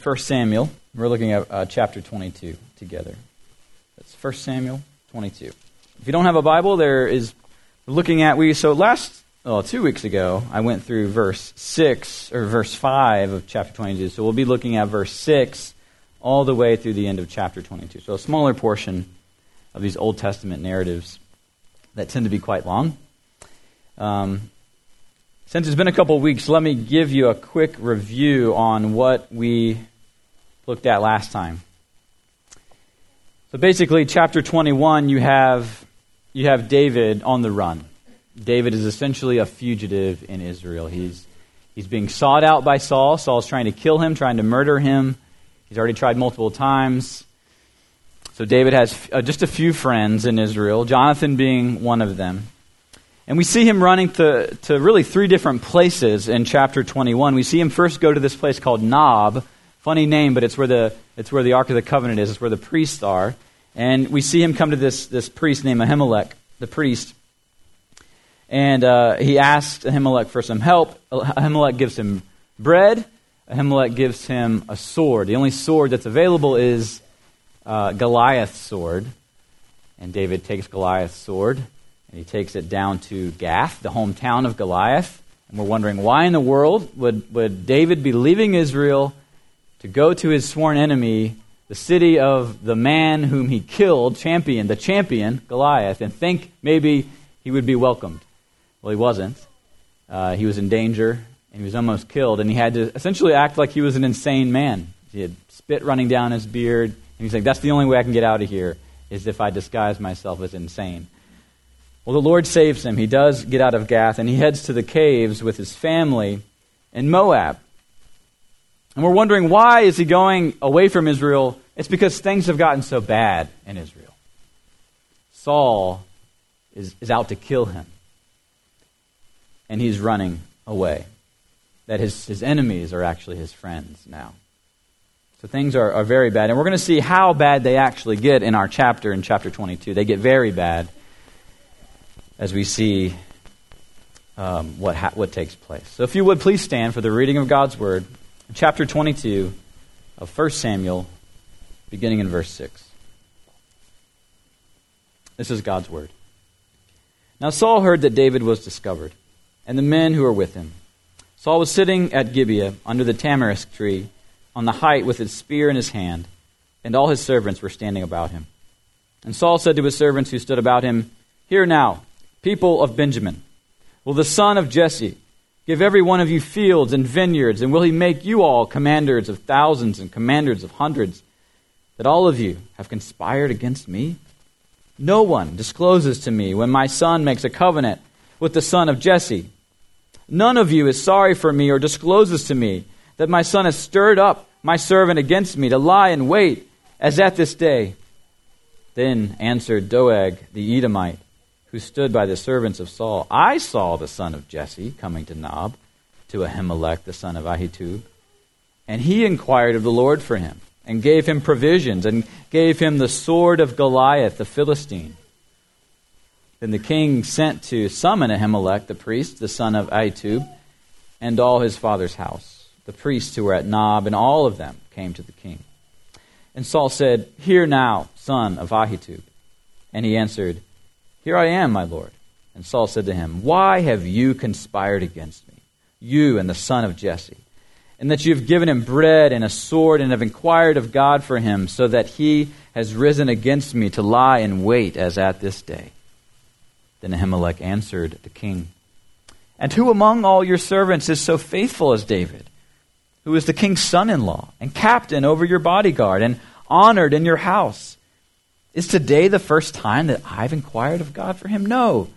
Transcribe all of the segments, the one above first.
1 Samuel. We're looking at uh, chapter 22 together. That's 1 Samuel 22. If you don't have a Bible, there is looking at we so last oh, two weeks ago I went through verse 6 or verse 5 of chapter 22. So we'll be looking at verse 6 all the way through the end of chapter 22. So a smaller portion of these Old Testament narratives that tend to be quite long. Um, since it's been a couple weeks, let me give you a quick review on what we looked at last time. So basically, chapter 21, you have, you have David on the run. David is essentially a fugitive in Israel. He's, he's being sought out by Saul. Saul's trying to kill him, trying to murder him. He's already tried multiple times. So David has uh, just a few friends in Israel, Jonathan being one of them. And we see him running to, to really three different places in chapter 21. We see him first go to this place called Nob. Funny name, but it's where the, it's where the Ark of the Covenant is. It's where the priests are. And we see him come to this, this priest named Ahimelech, the priest. And uh, he asks Ahimelech for some help. Ahimelech gives him bread. Ahimelech gives him a sword. The only sword that's available is uh, Goliath's sword. And David takes Goliath's sword and he takes it down to Gath, the hometown of Goliath. And we're wondering why in the world would, would David be leaving Israel to go to his sworn enemy, the city of the man whom he killed, champion, the champion, Goliath, and think maybe he would be welcomed? Well, he wasn't. Uh, he was in danger, and he was almost killed, and he had to essentially act like he was an insane man. He had spit running down his beard, and he's like, that's the only way I can get out of here, is if I disguise myself as insane. Well, the Lord saves him. He does get out of Gath, and he heads to the caves with his family in Moab. And we're wondering why is he going away from Israel? It's because things have gotten so bad in Israel. Saul is, is out to kill him. And he's running away. That his, his enemies are actually his friends now. So things are, are very bad. And we're going to see how bad they actually get in our chapter, in chapter 22. They get very bad as we see um, what, ha- what takes place. So, if you would please stand for the reading of God's Word, chapter 22 of 1 Samuel, beginning in verse 6. This is God's Word. Now Saul heard that David was discovered, and the men who were with him. Saul was sitting at Gibeah under the tamarisk tree on the height with his spear in his hand, and all his servants were standing about him. And Saul said to his servants who stood about him, Hear now, people of Benjamin? Will the son of Jesse give every one of you fields and vineyards, and will he make you all commanders of thousands and commanders of hundreds, that all of you have conspired against me? No one discloses to me when my son makes a covenant with the son of Jesse. None of you is sorry for me or discloses to me that my son has stirred up my servant against me to lie in wait, as at this day. Then answered Doeg the Edomite, who stood by the servants of Saul, I saw the son of Jesse coming to Nob, to Ahimelech the son of Ahitub. And he inquired of the Lord for him, and gave him provisions, and gave him the sword of Goliath the Philistine. Then the king sent to summon Ahimelech the priest, the son of Ahitub, and all his father's house. The priests who were at Nob, and all of them came to the king. And Saul said, Hear now, son of Ahitub. And he answered, here I am, my Lord. And Saul said to him, Why have you conspired against me, you and the son of Jesse? And that you have given him bread and a sword and have inquired of God for him, so that he has risen against me to lie in wait as at this day. Then Ahimelech answered the king, And who among all your servants is so faithful as David, who is the king's son in law, and captain over your bodyguard, and honored in your house? Is today the first time that I've inquired of God for him? No.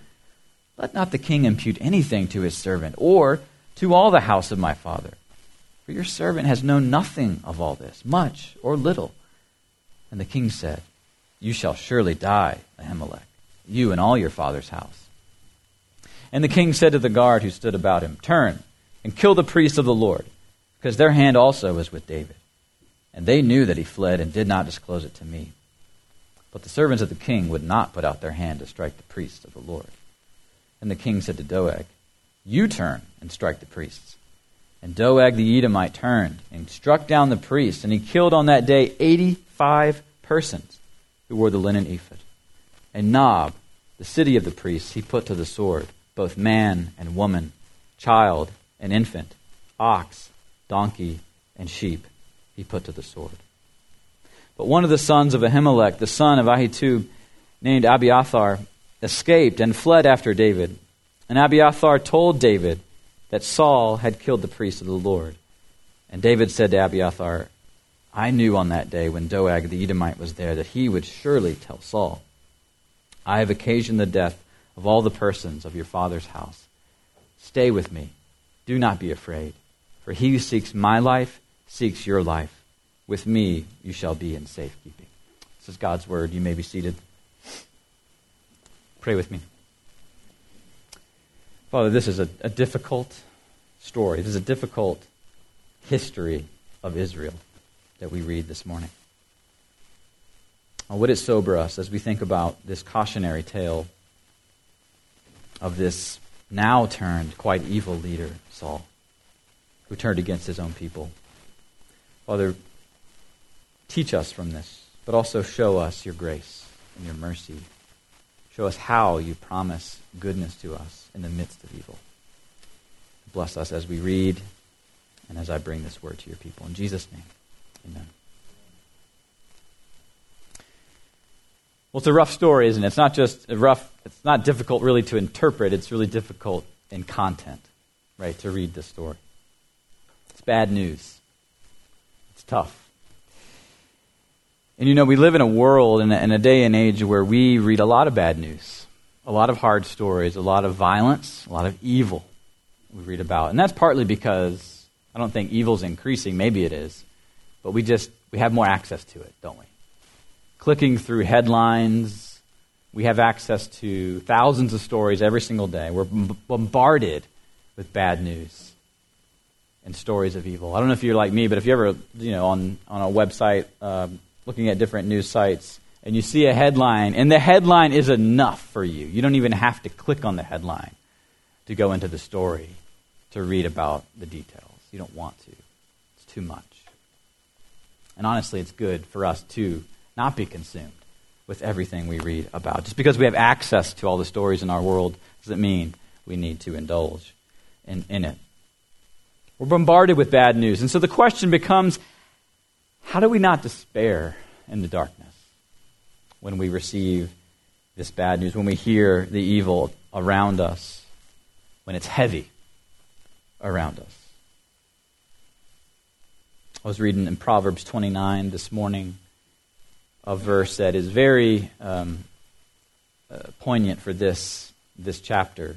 Let not the king impute anything to his servant or to all the house of my father. For your servant has known nothing of all this, much or little. And the king said, You shall surely die, Ahimelech, you and all your father's house. And the king said to the guard who stood about him, Turn and kill the priests of the Lord, because their hand also was with David. And they knew that he fled and did not disclose it to me. But the servants of the king would not put out their hand to strike the priests of the Lord. And the king said to Doeg, You turn and strike the priests. And Doeg the Edomite turned and struck down the priests, and he killed on that day 85 persons who wore the linen ephod. And Nob, the city of the priests, he put to the sword, both man and woman, child and infant, ox, donkey, and sheep, he put to the sword. But one of the sons of Ahimelech, the son of Ahitub, named Abiathar, escaped and fled after David. And Abiathar told David that Saul had killed the priest of the Lord. And David said to Abiathar, I knew on that day when Doeg the Edomite was there that he would surely tell Saul, I have occasioned the death of all the persons of your father's house. Stay with me. Do not be afraid. For he who seeks my life seeks your life. With me you shall be in safekeeping. This is God's word. You may be seated. Pray with me. Father, this is a, a difficult story. This is a difficult history of Israel that we read this morning. Uh, would it sober us as we think about this cautionary tale of this now turned quite evil leader, Saul, who turned against his own people? Father, teach us from this, but also show us your grace and your mercy. Show us how you promise goodness to us in the midst of evil. Bless us as we read and as I bring this word to your people. In Jesus' name, amen. Well, it's a rough story, isn't it? It's not just rough, it's not difficult really to interpret, it's really difficult in content, right, to read the story. It's bad news. It's tough. And you know, we live in a world, in a, in a day and age where we read a lot of bad news a lot of hard stories, a lot of violence, a lot of evil we read about. And that's partly because I don't think evil's increasing. Maybe it is. But we just we have more access to it, don't we? Clicking through headlines, we have access to thousands of stories every single day. We're bombarded with bad news and stories of evil. I don't know if you're like me, but if you ever, you know, on, on a website um, looking at different news sites, and you see a headline, and the headline is enough for you. You don't even have to click on the headline to go into the story to read about the details. You don't want to, it's too much. And honestly, it's good for us to not be consumed with everything we read about. Just because we have access to all the stories in our world doesn't mean we need to indulge in, in it. We're bombarded with bad news. And so the question becomes how do we not despair in the darkness? when we receive this bad news, when we hear the evil around us, when it's heavy around us. I was reading in Proverbs 29 this morning a verse that is very um, uh, poignant for this, this chapter.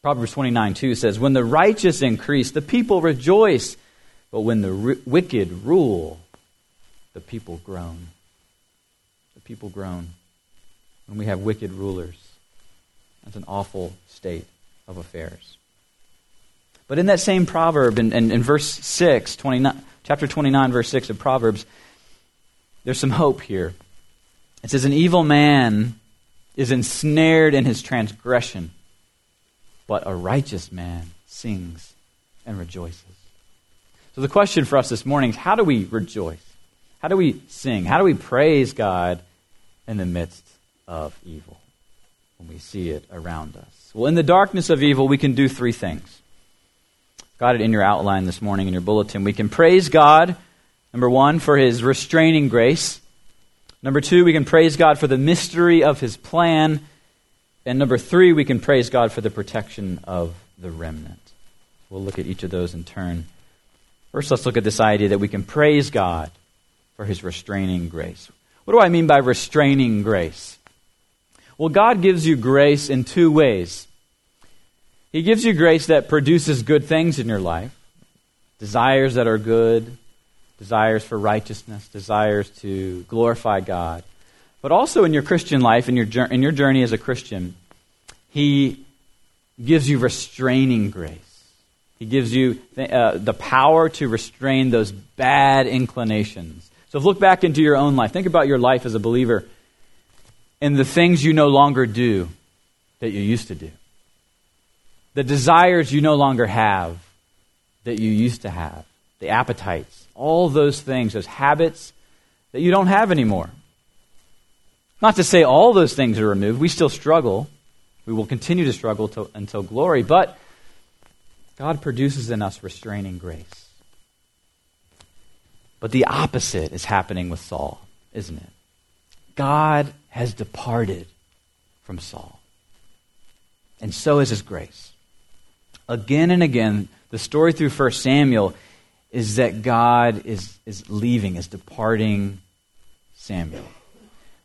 Proverbs 29 2 says, When the righteous increase, the people rejoice, but when the r- wicked rule, the people groan The people groan when we have wicked rulers. That's an awful state of affairs. But in that same proverb, in, in, in verse 6, 29, chapter 29, verse 6 of Proverbs, there's some hope here. It says, An evil man is ensnared in his transgression, but a righteous man sings and rejoices. So the question for us this morning is how do we rejoice? How do we sing? How do we praise God in the midst of evil when we see it around us? Well, in the darkness of evil, we can do three things. Got it in your outline this morning in your bulletin. We can praise God, number one, for his restraining grace. Number two, we can praise God for the mystery of his plan. And number three, we can praise God for the protection of the remnant. We'll look at each of those in turn. First, let's look at this idea that we can praise God for his restraining grace. What do I mean by restraining grace? Well, God gives you grace in two ways. He gives you grace that produces good things in your life desires that are good, desires for righteousness, desires to glorify God. But also in your Christian life, in your, in your journey as a Christian, He gives you restraining grace. He gives you uh, the power to restrain those bad inclinations so look back into your own life. Think about your life as a believer and the things you no longer do that you used to do. The desires you no longer have that you used to have, the appetites, all those things, those habits that you don't have anymore. Not to say all those things are removed. We still struggle. We will continue to struggle to, until glory, but God produces in us restraining grace. But the opposite is happening with Saul, isn't it? God has departed from Saul. And so is his grace. Again and again, the story through 1 Samuel is that God is, is leaving, is departing Samuel.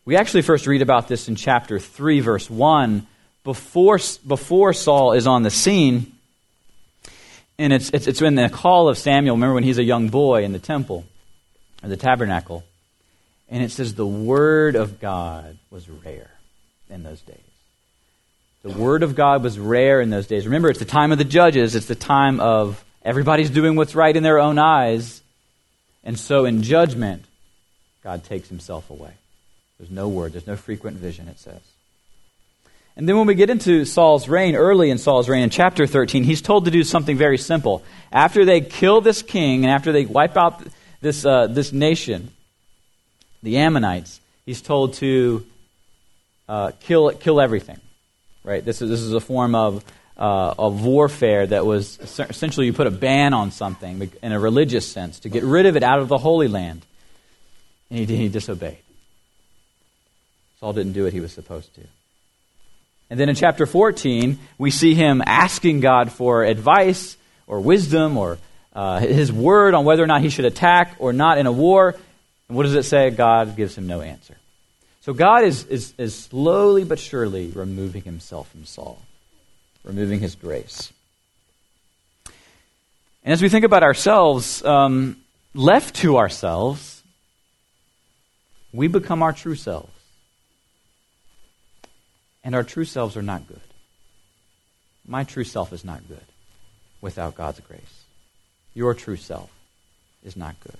We actually first read about this in chapter 3, verse 1, before, before Saul is on the scene. And it's, it's, it's in the call of Samuel. Remember when he's a young boy in the temple, or the tabernacle. And it says the word of God was rare in those days. The word of God was rare in those days. Remember, it's the time of the judges, it's the time of everybody's doing what's right in their own eyes. And so in judgment, God takes himself away. There's no word, there's no frequent vision, it says. And then when we get into Saul's reign, early in Saul's reign, in chapter 13, he's told to do something very simple. After they kill this king and after they wipe out this, uh, this nation, the Ammonites, he's told to uh, kill, kill everything. Right? This is, this is a form of, uh, of warfare that was essentially you put a ban on something in a religious sense to get rid of it out of the Holy Land. And he, he disobeyed. Saul didn't do what he was supposed to. And then in chapter 14, we see him asking God for advice or wisdom or uh, his word on whether or not he should attack or not in a war. And what does it say? God gives him no answer. So God is, is, is slowly but surely removing himself from Saul, removing his grace. And as we think about ourselves, um, left to ourselves, we become our true selves. And our true selves are not good. My true self is not good without God's grace. Your true self is not good.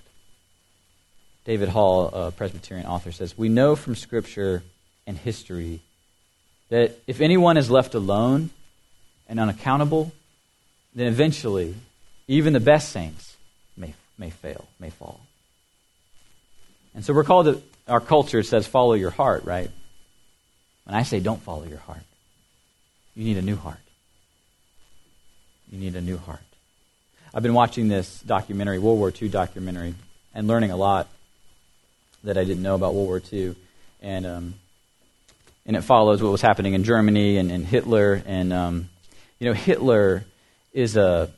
David Hall, a Presbyterian author, says We know from Scripture and history that if anyone is left alone and unaccountable, then eventually even the best saints may, may fail, may fall. And so we're called to, our culture says, follow your heart, right? When I say don't follow your heart, you need a new heart. You need a new heart. I've been watching this documentary, World War II documentary, and learning a lot that I didn't know about World War II, and um, and it follows what was happening in Germany and, and Hitler, and um, you know Hitler is a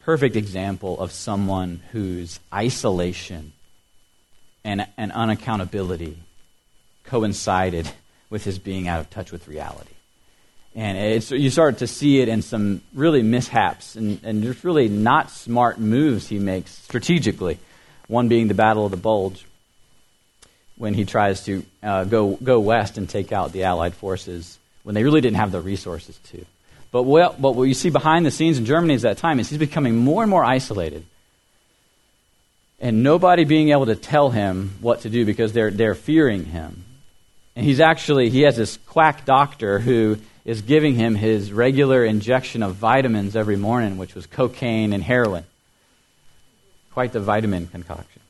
perfect example of someone whose isolation and, and unaccountability coincided with his being out of touch with reality. And you start to see it in some really mishaps and, and just really not smart moves he makes strategically. One being the Battle of the Bulge, when he tries to uh, go, go west and take out the Allied forces when they really didn't have the resources to. But what, but what you see behind the scenes in Germany at that time is he's becoming more and more isolated. And nobody being able to tell him what to do because they're, they're fearing him. And he's actually, he has this quack doctor who is giving him his regular injection of vitamins every morning, which was cocaine and heroin. Quite the vitamin concoction.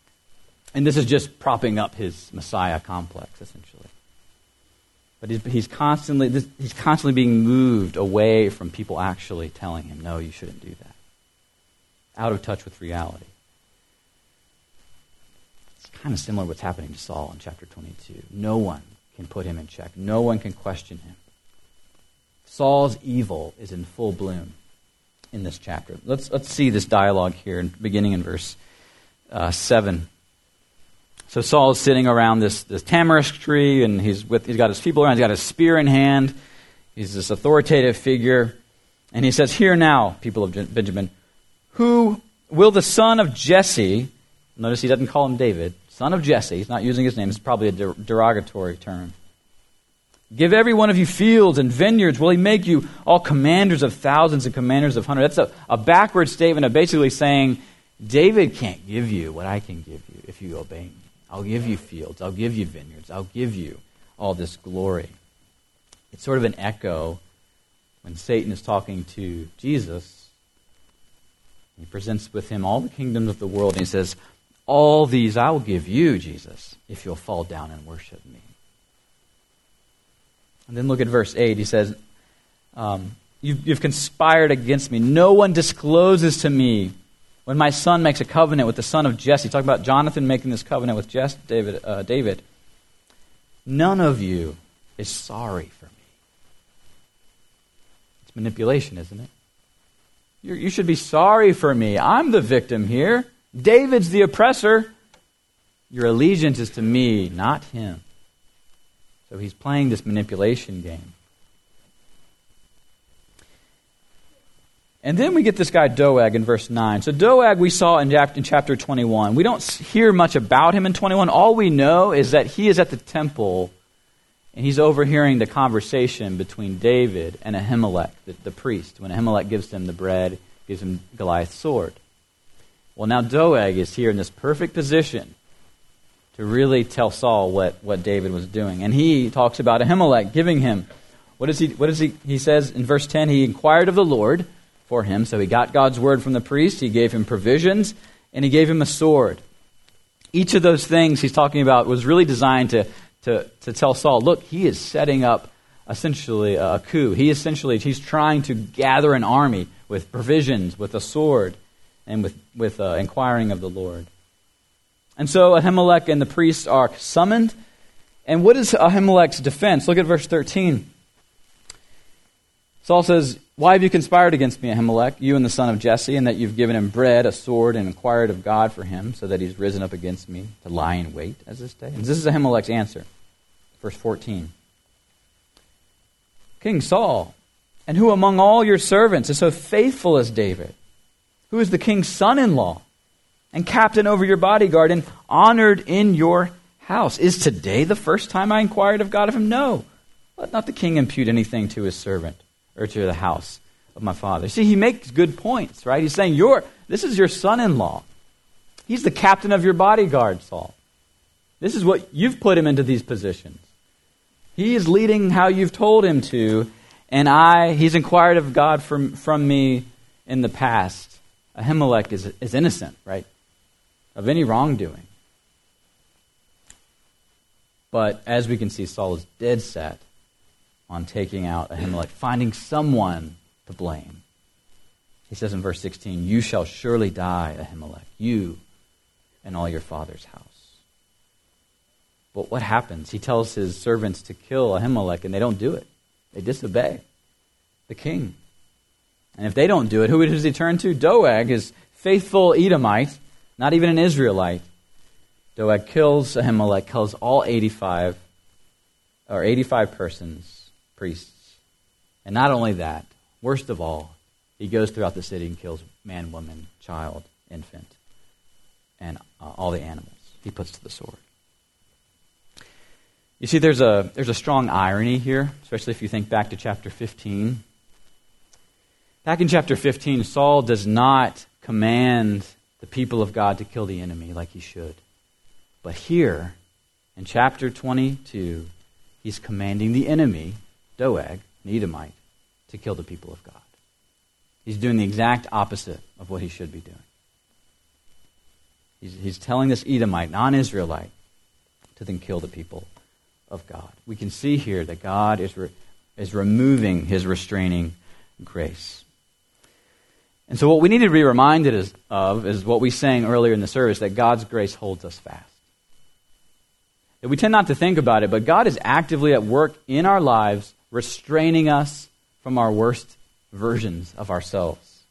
And this is just propping up his Messiah complex, essentially. But he's, he's, constantly, this, he's constantly being moved away from people actually telling him, no, you shouldn't do that. Out of touch with reality. It's kind of similar to what's happening to Saul in chapter 22. No one can put him in check, no one can question him. Saul's evil is in full bloom in this chapter. Let's, let's see this dialogue here, beginning in verse uh, 7. So Saul is sitting around this, this tamarisk tree, and he's, with, he's got his people around. He's got his spear in hand. He's this authoritative figure. And he says, Hear now, people of Benjamin, who will the son of Jesse, notice he doesn't call him David, son of Jesse, he's not using his name, it's probably a derogatory term. Give every one of you fields and vineyards. Will he make you all commanders of thousands and commanders of hundreds? That's a, a backward statement of basically saying, David can't give you what I can give you if you obey me. I'll give you fields. I'll give you vineyards. I'll give you all this glory. It's sort of an echo when Satan is talking to Jesus He presents with him all the kingdoms of the world, and he says, All these I will give you, Jesus, if you'll fall down and worship me. And then look at verse 8. He says, um, you've, you've conspired against me. No one discloses to me when my son makes a covenant with the son of Jesse. Talk about Jonathan making this covenant with Jesse, David, uh, David. None of you is sorry for me. It's manipulation, isn't it? You're, you should be sorry for me. I'm the victim here. David's the oppressor. Your allegiance is to me, not him. So he's playing this manipulation game. And then we get this guy Doeg in verse 9. So Doeg we saw in chapter 21. We don't hear much about him in 21. All we know is that he is at the temple and he's overhearing the conversation between David and Ahimelech, the, the priest, when Ahimelech gives him the bread, gives him Goliath's sword. Well, now Doeg is here in this perfect position to really tell Saul what, what David was doing. And he talks about Ahimelech giving him, what is he, what is he, he says in verse 10, he inquired of the Lord for him. So he got God's word from the priest, he gave him provisions, and he gave him a sword. Each of those things he's talking about was really designed to to, to tell Saul, look, he is setting up essentially a coup. He essentially, he's trying to gather an army with provisions, with a sword, and with, with uh, inquiring of the Lord. And so Ahimelech and the priests are summoned. And what is Ahimelech's defense? Look at verse 13. Saul says, Why have you conspired against me, Ahimelech, you and the son of Jesse, and that you've given him bread, a sword, and inquired of God for him, so that he's risen up against me to lie in wait as this day? And this is Ahimelech's answer. Verse 14. King Saul, and who among all your servants is so faithful as David? Who is the king's son in law and captain over your bodyguard and honored in your house? Is today the first time I inquired of God of him? No. Let not the king impute anything to his servant or to the house of my father. See, he makes good points, right? He's saying, You're, this is your son in law. He's the captain of your bodyguard, Saul. This is what you've put him into these positions. He is leading how you've told him to, and I, he's inquired of God from, from me in the past. Ahimelech is, is innocent, right? Of any wrongdoing. But as we can see, Saul is dead set on taking out Ahimelech, finding someone to blame. He says in verse 16, You shall surely die, Ahimelech, you and all your father's house. But what happens? He tells his servants to kill Ahimelech, and they don't do it. They disobey the king. And if they don't do it, who does he turn to? Doeg, his faithful Edomite, not even an Israelite. Doeg kills Ahimelech, kills all 85, or 85 persons priests. And not only that, worst of all, he goes throughout the city and kills man, woman, child, infant, and uh, all the animals he puts to the sword. You see, there's a, there's a strong irony here, especially if you think back to chapter 15. Back in chapter 15, Saul does not command the people of God to kill the enemy like he should. But here, in chapter 22, he's commanding the enemy Doeg, an Edomite, to kill the people of God. He's doing the exact opposite of what he should be doing. He's, he's telling this Edomite, non Israelite, to then kill the people of God. We can see here that God is, re, is removing his restraining grace. And so, what we need to be reminded is, of is what we sang earlier in the service that God's grace holds us fast. That we tend not to think about it, but God is actively at work in our lives restraining us from our worst versions of ourselves.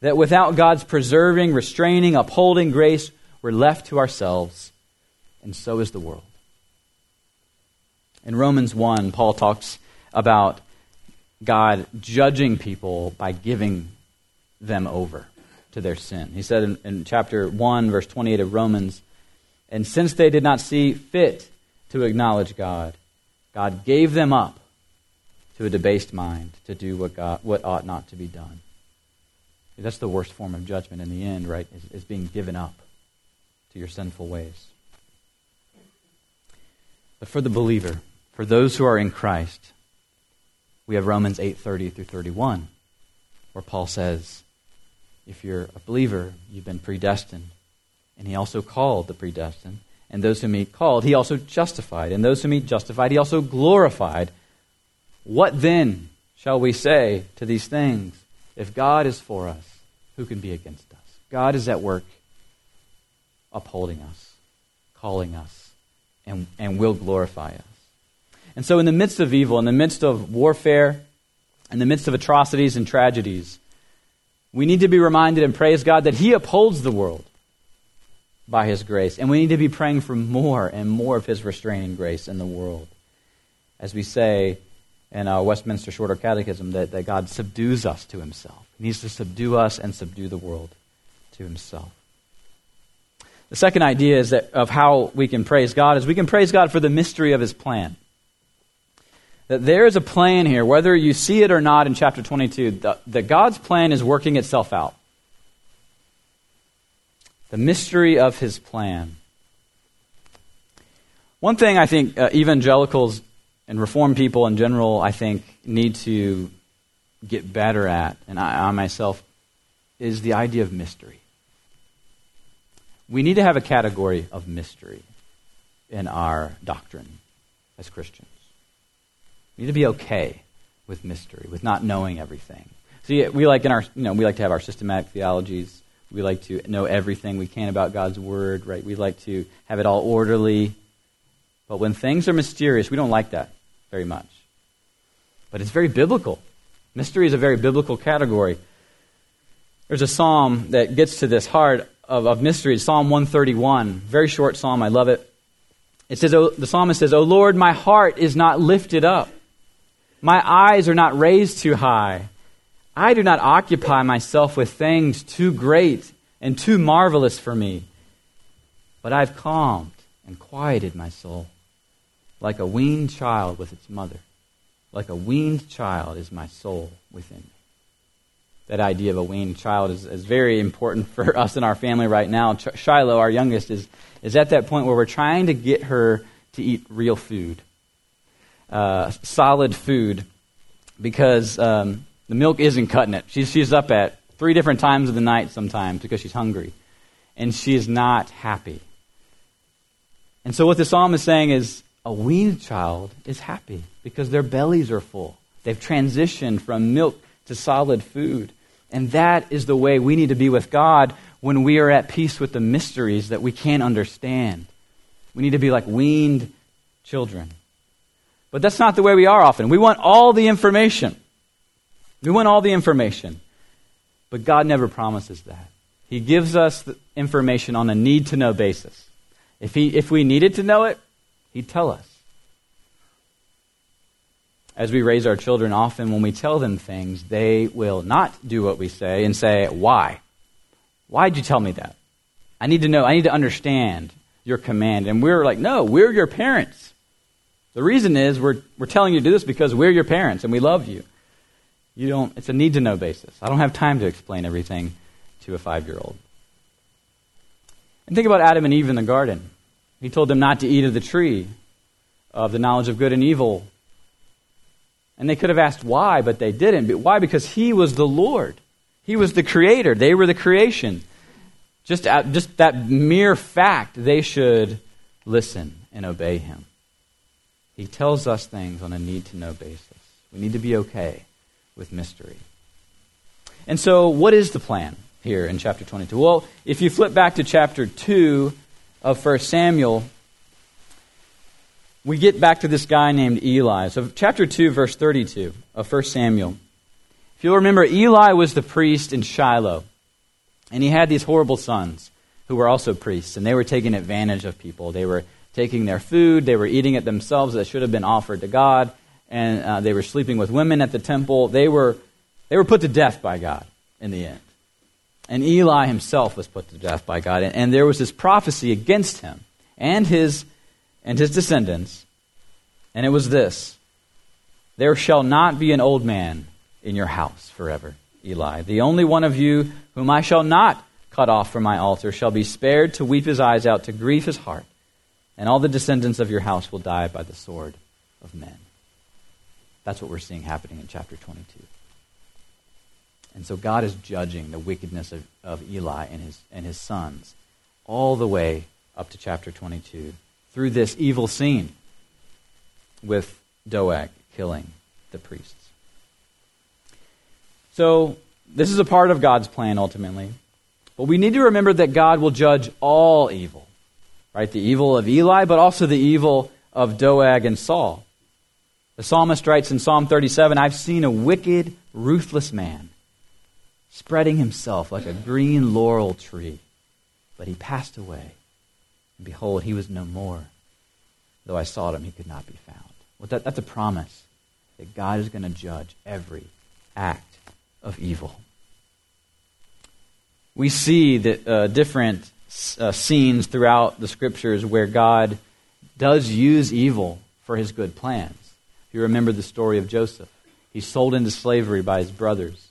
That without God's preserving, restraining, upholding grace, we're left to ourselves, and so is the world. In Romans 1, Paul talks about God judging people by giving them over to their sin. He said in, in, chapter 1, verse 28 of Romans, And since they did not see fit to acknowledge God, God gave them up to a debased mind to do what, God, what ought not to be done. That's the worst form of judgment in the end, right? Is, is being given up to your sinful ways. But for the believer, for those who are in Christ, we have Romans 8:30 through 31, where Paul says, if you're a believer, you've been predestined. And he also called the predestined. And those whom he called, he also justified. And those whom he justified, he also glorified. What then shall we say to these things? If God is for us, who can be against us? God is at work upholding us, calling us, and, and will glorify us. And so, in the midst of evil, in the midst of warfare, in the midst of atrocities and tragedies, we need to be reminded and praise God that He upholds the world by His grace. And we need to be praying for more and more of His restraining grace in the world. As we say in our Westminster Shorter Catechism, that, that God subdues us to Himself. He needs to subdue us and subdue the world to Himself. The second idea is that of how we can praise God is we can praise God for the mystery of His plan that there is a plan here, whether you see it or not in chapter 22, that, God's plan is working itself out. The mystery of his plan. One thing I think uh, evangelicals and reformed people in general, I think, need to get better at, and I, I myself, is the idea of mystery. We need to have a category of mystery in our doctrine as Christians. We need to be okay with mystery, with not knowing everything. See, we like in our, you know, we like to have our systematic theologies. We like to know everything we can about God's word, right? We like to have it all orderly. But when things are mysterious, we don't like that very much. But it's very biblical. Mystery is a very biblical category. There's a psalm that gets to this heart of, of mystery. It's Psalm 131. Very short psalm. I love it. It says, the psalmist says, O Lord, my heart is not lifted up my eyes are not raised too high. I do not occupy myself with things too great and too marvelous for me. But I've calmed and quieted my soul like a weaned child with its mother. Like a weaned child is my soul within me. That idea of a weaned child is, is very important for us in our family right now. Shiloh, our youngest, is, is at that point where we're trying to get her to eat real food uh, solid food because um, the milk isn't cutting it. She's, she's up at three different times of the night sometimes because she's hungry. And she is not happy. And so, what the psalm is saying is a weaned child is happy because their bellies are full. They've transitioned from milk to solid food. And that is the way we need to be with God when we are at peace with the mysteries that we can't understand. We need to be like weaned children. But that's not the way we are often. We want all the information. We want all the information. But God never promises that. He gives us information on a need to know basis. If, he, if we needed to know it, He'd tell us. As we raise our children, often when we tell them things, they will not do what we say and say, Why? Why'd you tell me that? I need to know, I need to understand your command. And we're like, No, we're your parents. The reason is we're, we're telling you to do this because we're your parents and we love you. You don't, it's a need to know basis. I don't have time to explain everything to a five year old. And think about Adam and Eve in the garden. He told them not to eat of the tree of the knowledge of good and evil. And they could have asked why, but they didn't. But why? Because he was the Lord. He was the creator. They were the creation. Just, uh, just that mere fact, they should listen and obey him. He tells us things on a need to know basis. We need to be okay with mystery. And so, what is the plan here in chapter 22? Well, if you flip back to chapter 2 of 1 Samuel, we get back to this guy named Eli. So, chapter 2, verse 32 of 1 Samuel. If you'll remember, Eli was the priest in Shiloh, and he had these horrible sons who were also priests, and they were taking advantage of people. They were taking their food, they were eating it themselves that should have been offered to God, and uh, they were sleeping with women at the temple. They were, they were put to death by God in the end. And Eli himself was put to death by God, and, and there was this prophecy against him and his, and his descendants, and it was this There shall not be an old man in your house forever, Eli. The only one of you whom I shall not cut off from my altar shall be spared to weep his eyes out, to grieve his heart and all the descendants of your house will die by the sword of men. That's what we're seeing happening in chapter 22. And so God is judging the wickedness of, of Eli and his, and his sons all the way up to chapter 22 through this evil scene with Doeg killing the priests. So, this is a part of God's plan ultimately. But we need to remember that God will judge all evil, right? The evil of Eli, but also the evil of Doeg and Saul. The psalmist writes in Psalm 37 I've seen a wicked, ruthless man spreading himself like a green laurel tree, but he passed away. And behold, he was no more. Though I sought him, he could not be found. Well, that, that's a promise that God is going to judge every act of evil. We see that uh, different uh, scenes throughout the scriptures where God does use evil for his good plans. If you remember the story of Joseph, he's sold into slavery by his brothers.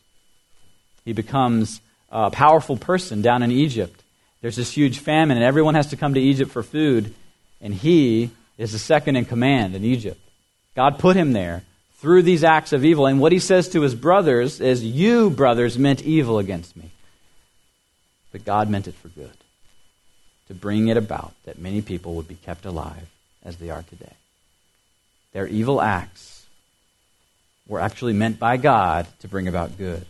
He becomes a powerful person down in Egypt. There's this huge famine, and everyone has to come to Egypt for food, and he is the second in command in Egypt. God put him there through these acts of evil, and what he says to his brothers is, You, brothers, meant evil against me, but God meant it for good, to bring it about that many people would be kept alive as they are today. Their evil acts were actually meant by God to bring about good.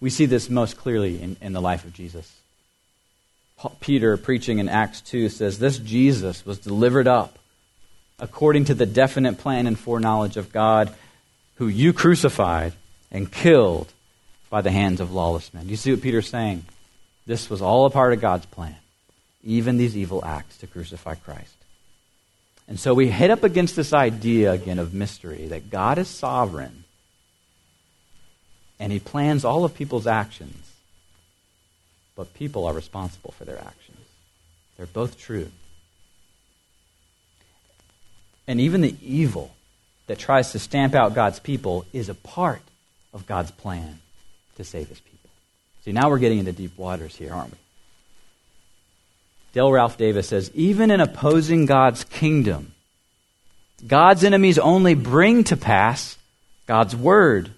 We see this most clearly in, in the life of Jesus. Peter, preaching in Acts 2, says, This Jesus was delivered up according to the definite plan and foreknowledge of God, who you crucified and killed by the hands of lawless men. Do you see what Peter's saying? This was all a part of God's plan, even these evil acts to crucify Christ. And so we hit up against this idea again of mystery that God is sovereign and he plans all of people's actions, but people are responsible for their actions. They're both true. And even the evil that tries to stamp out God's people is a part of God's plan to save his people. See, now we're getting into deep waters here, aren't we? Dale Ralph Davis says, even in opposing God's kingdom, God's enemies only bring to pass God's word.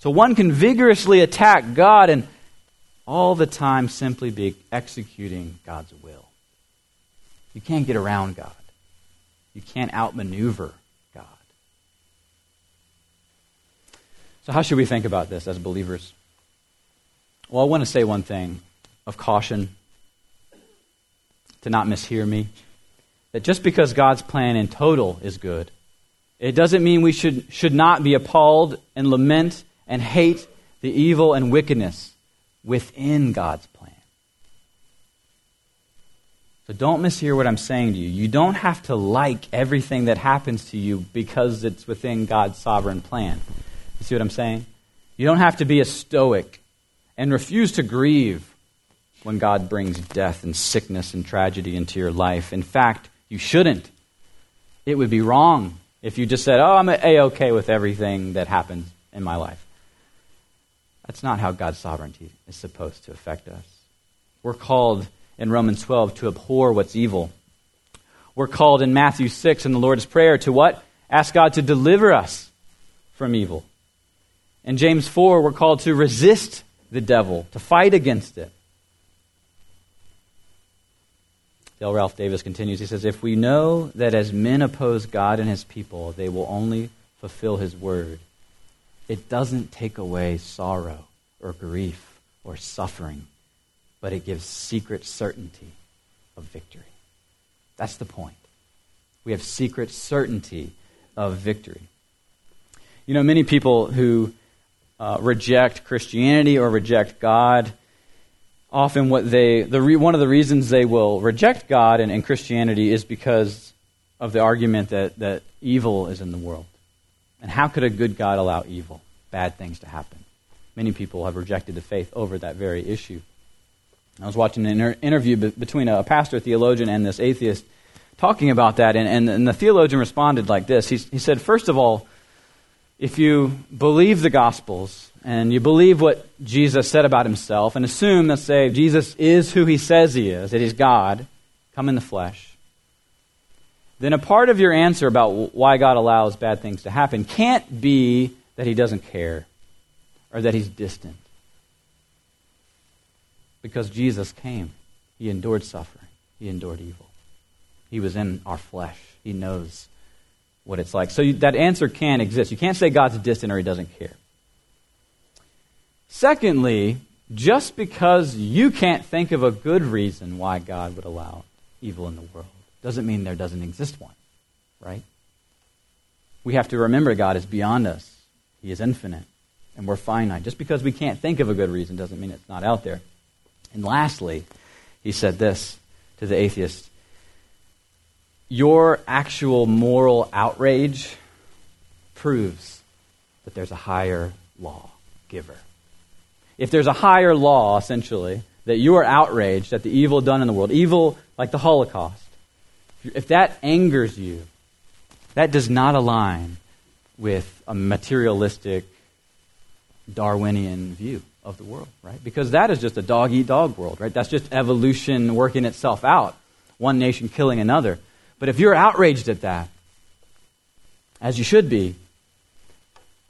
So one can vigorously attack God and all the time simply be executing God's will. You can't get around God. You can't outmaneuver God. So, how should we think about this as believers? Well, I want to say one thing of caution to not mishear me. That just because God's plan in total is good, it doesn't mean we should, should not be appalled and lament and hate the evil and wickedness within God's plan. So don't mishear what I'm saying to you. You don't have to like everything that happens to you because it's within God's sovereign plan. You see what I'm saying? You don't have to be a stoic and refuse to grieve when God brings death and sickness and tragedy into your life. In fact, you shouldn't. It would be wrong if you just said, Oh, I'm A OK with everything that happens in my life. That's not how God's sovereignty is supposed to affect us. We're called in Romans 12 to abhor what's evil. We're called in Matthew 6 in the Lord's Prayer to what? Ask God to deliver us from evil. In James 4, we're called to resist the devil, to fight against it. Dale Ralph Davis continues. He says, If we know that as men oppose God and his people, they will only fulfill his word, it doesn't take away sorrow or grief or suffering, but it gives secret certainty of victory. That's the point. We have secret certainty of victory. You know, many people who uh, reject Christianity or reject God often what they the re, one of the reasons they will reject God and, and, Christianity is because of the argument that, that evil is in the world. And how could a good God allow evil, bad things to happen? Many people have rejected the faith over that very issue. I was watching an inter- interview be- between a pastor, a theologian, and this atheist talking about that, and, and, and the theologian responded like this. He, he said, First of all, if you believe the Gospels, and you believe what Jesus said about himself and assume, let's say, Jesus is who he says he is, that he's God, come in the flesh, then a part of your answer about why God allows bad things to happen can't be that he doesn't care or that he's distant. Because Jesus came, he endured suffering, he endured evil. He was in our flesh. He knows what it's like. So you, that answer can exist. You can't say God's distant or he doesn't care. Secondly, just because you can't think of a good reason why God would allow evil in the world doesn't mean there doesn't exist one, right? We have to remember God is beyond us. He is infinite, and we're finite. Just because we can't think of a good reason doesn't mean it's not out there. And lastly, he said this to the atheist Your actual moral outrage proves that there's a higher law giver. If there's a higher law, essentially, that you are outraged at the evil done in the world, evil like the Holocaust, if that angers you, that does not align with a materialistic Darwinian view of the world, right? Because that is just a dog eat dog world, right? That's just evolution working itself out, one nation killing another. But if you're outraged at that, as you should be,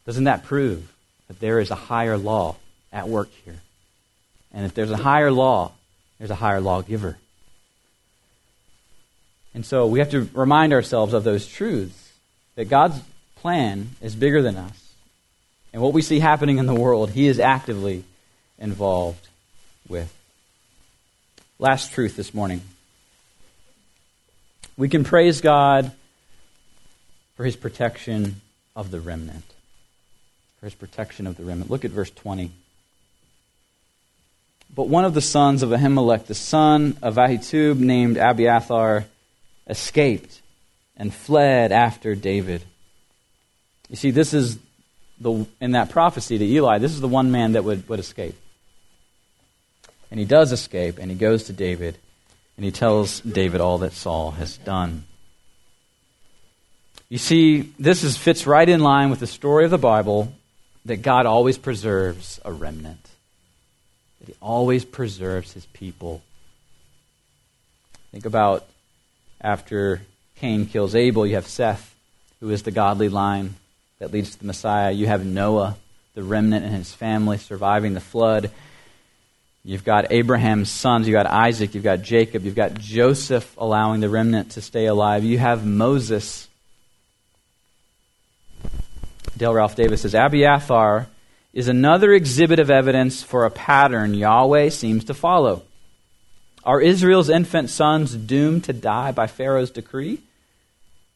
doesn't that prove that there is a higher law at work here? And if there's a higher law, there's a higher lawgiver. And so we have to remind ourselves of those truths that God's plan is bigger than us. And what we see happening in the world, He is actively involved with. Last truth this morning. We can praise God for His protection of the remnant. For His protection of the remnant. Look at verse 20. But one of the sons of Ahimelech, the son of Ahitub, named Abiathar, escaped and fled after David. You see, this is the, in that prophecy to Eli, this is the one man that would, would escape. And he does escape, and he goes to David, and he tells David all that Saul has done. You see, this is, fits right in line with the story of the Bible that God always preserves a remnant, that he always preserves his people. Think about after Cain kills Abel, you have Seth, who is the godly line that leads to the Messiah. You have Noah, the remnant and his family surviving the flood. You've got Abraham's sons, you've got Isaac, you've got Jacob, you've got Joseph allowing the remnant to stay alive. You have Moses. Dale Ralph Davis says Abiathar is another exhibit of evidence for a pattern Yahweh seems to follow. Are Israel's infant sons doomed to die by Pharaoh's decree?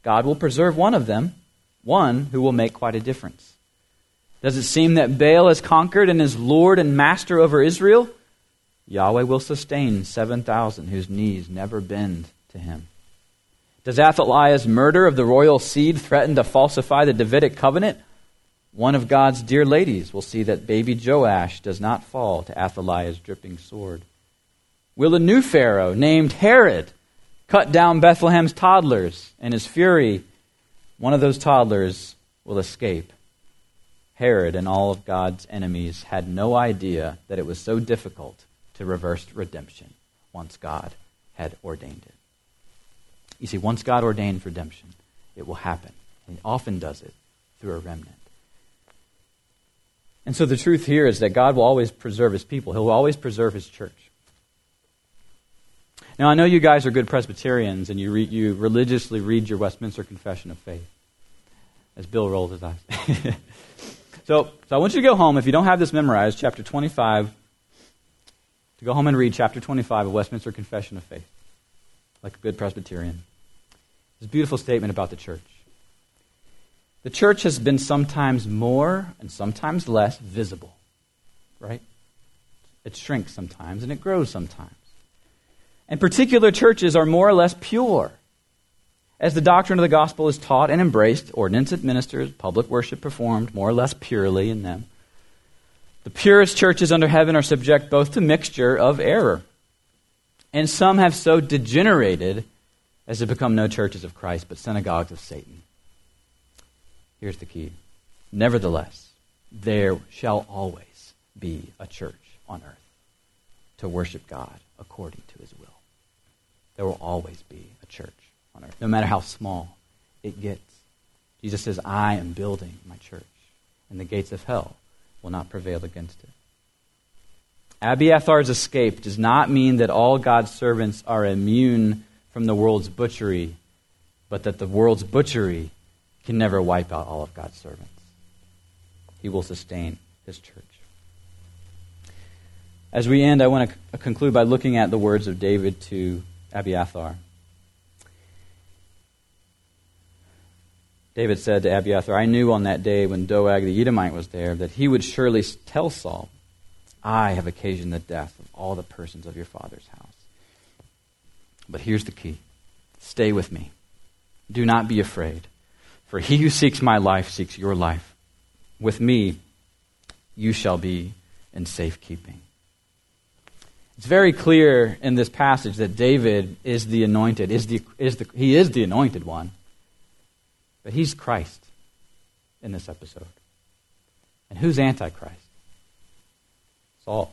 God will preserve one of them, one who will make quite a difference. Does it seem that Baal has conquered and is Lord and master over Israel? Yahweh will sustain 7,000 whose knees never bend to him. Does Athaliah's murder of the royal seed threaten to falsify the Davidic covenant? One of God's dear ladies will see that baby Joash does not fall to Athaliah's dripping sword. Will a new Pharaoh named Herod cut down Bethlehem's toddlers? In his fury, one of those toddlers will escape. Herod and all of God's enemies had no idea that it was so difficult to reverse redemption once God had ordained it. You see, once God ordains redemption, it will happen. And he often does it through a remnant. And so the truth here is that God will always preserve his people, he'll always preserve his church. Now, I know you guys are good Presbyterians and you, re- you religiously read your Westminster Confession of Faith, as Bill rolls his eyes. so, so I want you to go home, if you don't have this memorized, chapter 25, to go home and read chapter 25 of Westminster Confession of Faith, like a good Presbyterian. It's a beautiful statement about the church. The church has been sometimes more and sometimes less visible, right? It shrinks sometimes and it grows sometimes. And particular churches are more or less pure. As the doctrine of the gospel is taught and embraced, ordinance administered, public worship performed more or less purely in them. The purest churches under heaven are subject both to mixture of error, and some have so degenerated as to become no churches of Christ, but synagogues of Satan. Here's the key. Nevertheless, there shall always be a church on earth to worship God according to his will. There will always be a church on earth, no matter how small it gets. Jesus says, I am building my church, and the gates of hell will not prevail against it. Abiathar's escape does not mean that all God's servants are immune from the world's butchery, but that the world's butchery can never wipe out all of God's servants. He will sustain his church. As we end, I want to conclude by looking at the words of David to Abiathar. David said to Abiathar, I knew on that day when Doeg the Edomite was there that he would surely tell Saul, I have occasioned the death of all the persons of your father's house. But here's the key stay with me. Do not be afraid, for he who seeks my life seeks your life. With me, you shall be in safekeeping. It's very clear in this passage that David is the anointed, is the, is the, he is the anointed one. But he's Christ in this episode. And who's Antichrist? Saul.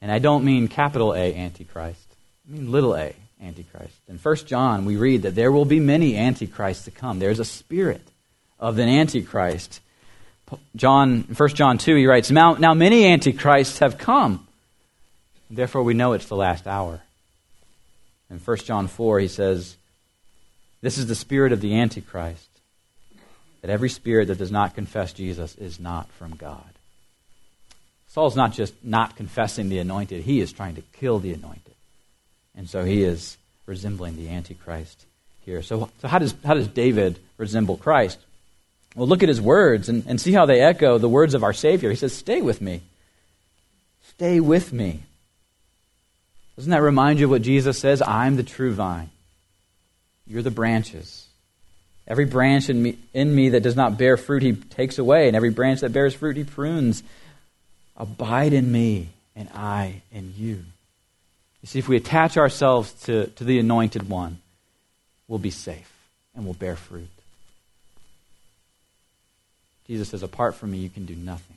And I don't mean capital A Antichrist, I mean little a Antichrist. In 1 John, we read that there will be many Antichrists to come. There's a spirit of an Antichrist. John, 1 John 2, he writes, Now, now many Antichrists have come. Therefore, we know it's the last hour. In 1 John 4, he says, This is the spirit of the Antichrist, that every spirit that does not confess Jesus is not from God. Saul's not just not confessing the anointed, he is trying to kill the anointed. And so he is resembling the Antichrist here. So, so how, does, how does David resemble Christ? Well, look at his words and, and see how they echo the words of our Savior. He says, Stay with me. Stay with me. Doesn't that remind you of what Jesus says? I'm the true vine. You're the branches. Every branch in me, in me that does not bear fruit, he takes away, and every branch that bears fruit, he prunes. Abide in me, and I in you. You see, if we attach ourselves to, to the anointed one, we'll be safe and we'll bear fruit. Jesus says, Apart from me, you can do nothing.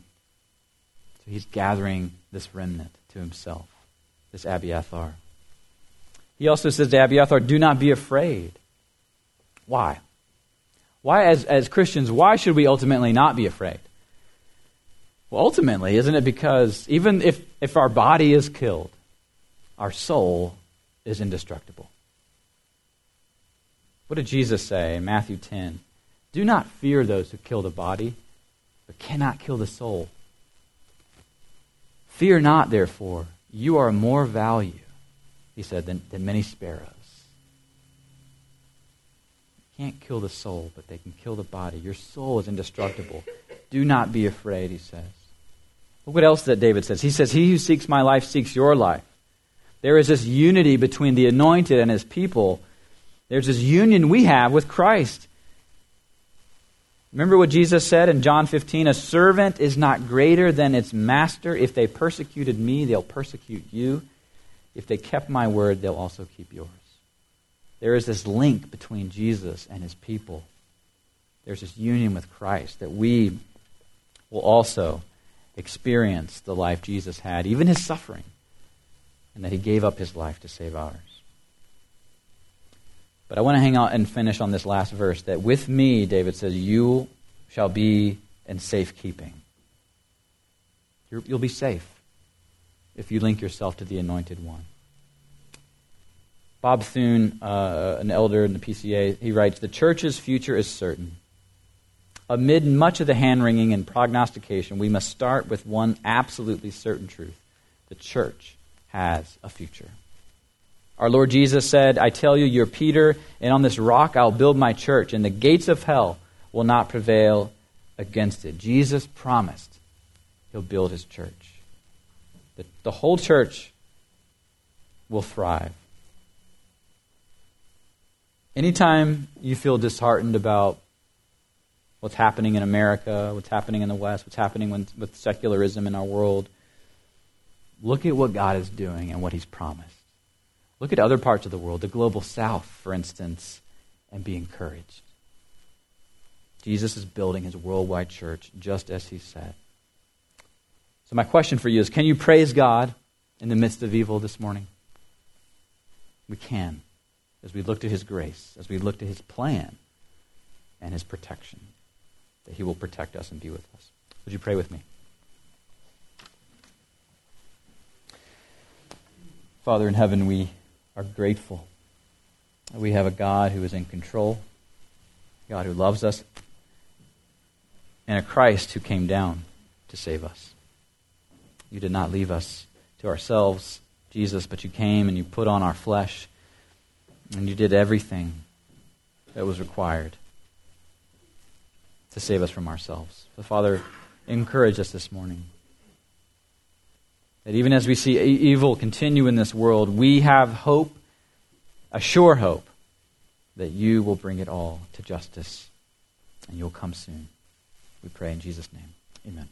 So he's gathering this remnant to himself, this Abiathar. He also says to Abiathar, Do not be afraid. Why? Why, as, as Christians, why should we ultimately not be afraid? Well, ultimately, isn't it because even if, if our body is killed, our soul is indestructible? What did Jesus say in Matthew 10? Do not fear those who kill the body, but cannot kill the soul. Fear not, therefore, you are more value, he said, than, than many sparrows. Can't kill the soul, but they can kill the body. Your soul is indestructible. Do not be afraid, he says. Look what else that David says. He says, He who seeks my life seeks your life. There is this unity between the anointed and his people. There's this union we have with Christ. Remember what Jesus said in John 15 A servant is not greater than its master. If they persecuted me, they'll persecute you. If they kept my word, they'll also keep yours. There is this link between Jesus and his people. There's this union with Christ that we will also experience the life Jesus had, even his suffering, and that he gave up his life to save ours. But I want to hang out and finish on this last verse that with me, David says, you shall be in safekeeping. You'll be safe if you link yourself to the anointed one. Bob Thune, uh, an elder in the PCA, he writes The church's future is certain. Amid much of the hand wringing and prognostication, we must start with one absolutely certain truth the church has a future. Our Lord Jesus said, I tell you, you're Peter, and on this rock I'll build my church, and the gates of hell will not prevail against it. Jesus promised he'll build his church. The, the whole church will thrive. Anytime you feel disheartened about what's happening in America, what's happening in the West, what's happening with, with secularism in our world. Look at what God is doing and what He's promised. Look at other parts of the world, the global south, for instance, and be encouraged. Jesus is building his worldwide church just as he said. So, my question for you is can you praise God in the midst of evil this morning? We can, as we look to his grace, as we look to his plan and his protection that He will protect us and be with us. Would you pray with me? Father in heaven, we are grateful. We have a God who is in control, God who loves us, and a Christ who came down to save us. You did not leave us to ourselves, Jesus, but you came and you put on our flesh, and you did everything that was required to save us from ourselves. So, Father, encourage us this morning. That even as we see evil continue in this world, we have hope, a sure hope, that you will bring it all to justice and you'll come soon. We pray in Jesus' name. Amen.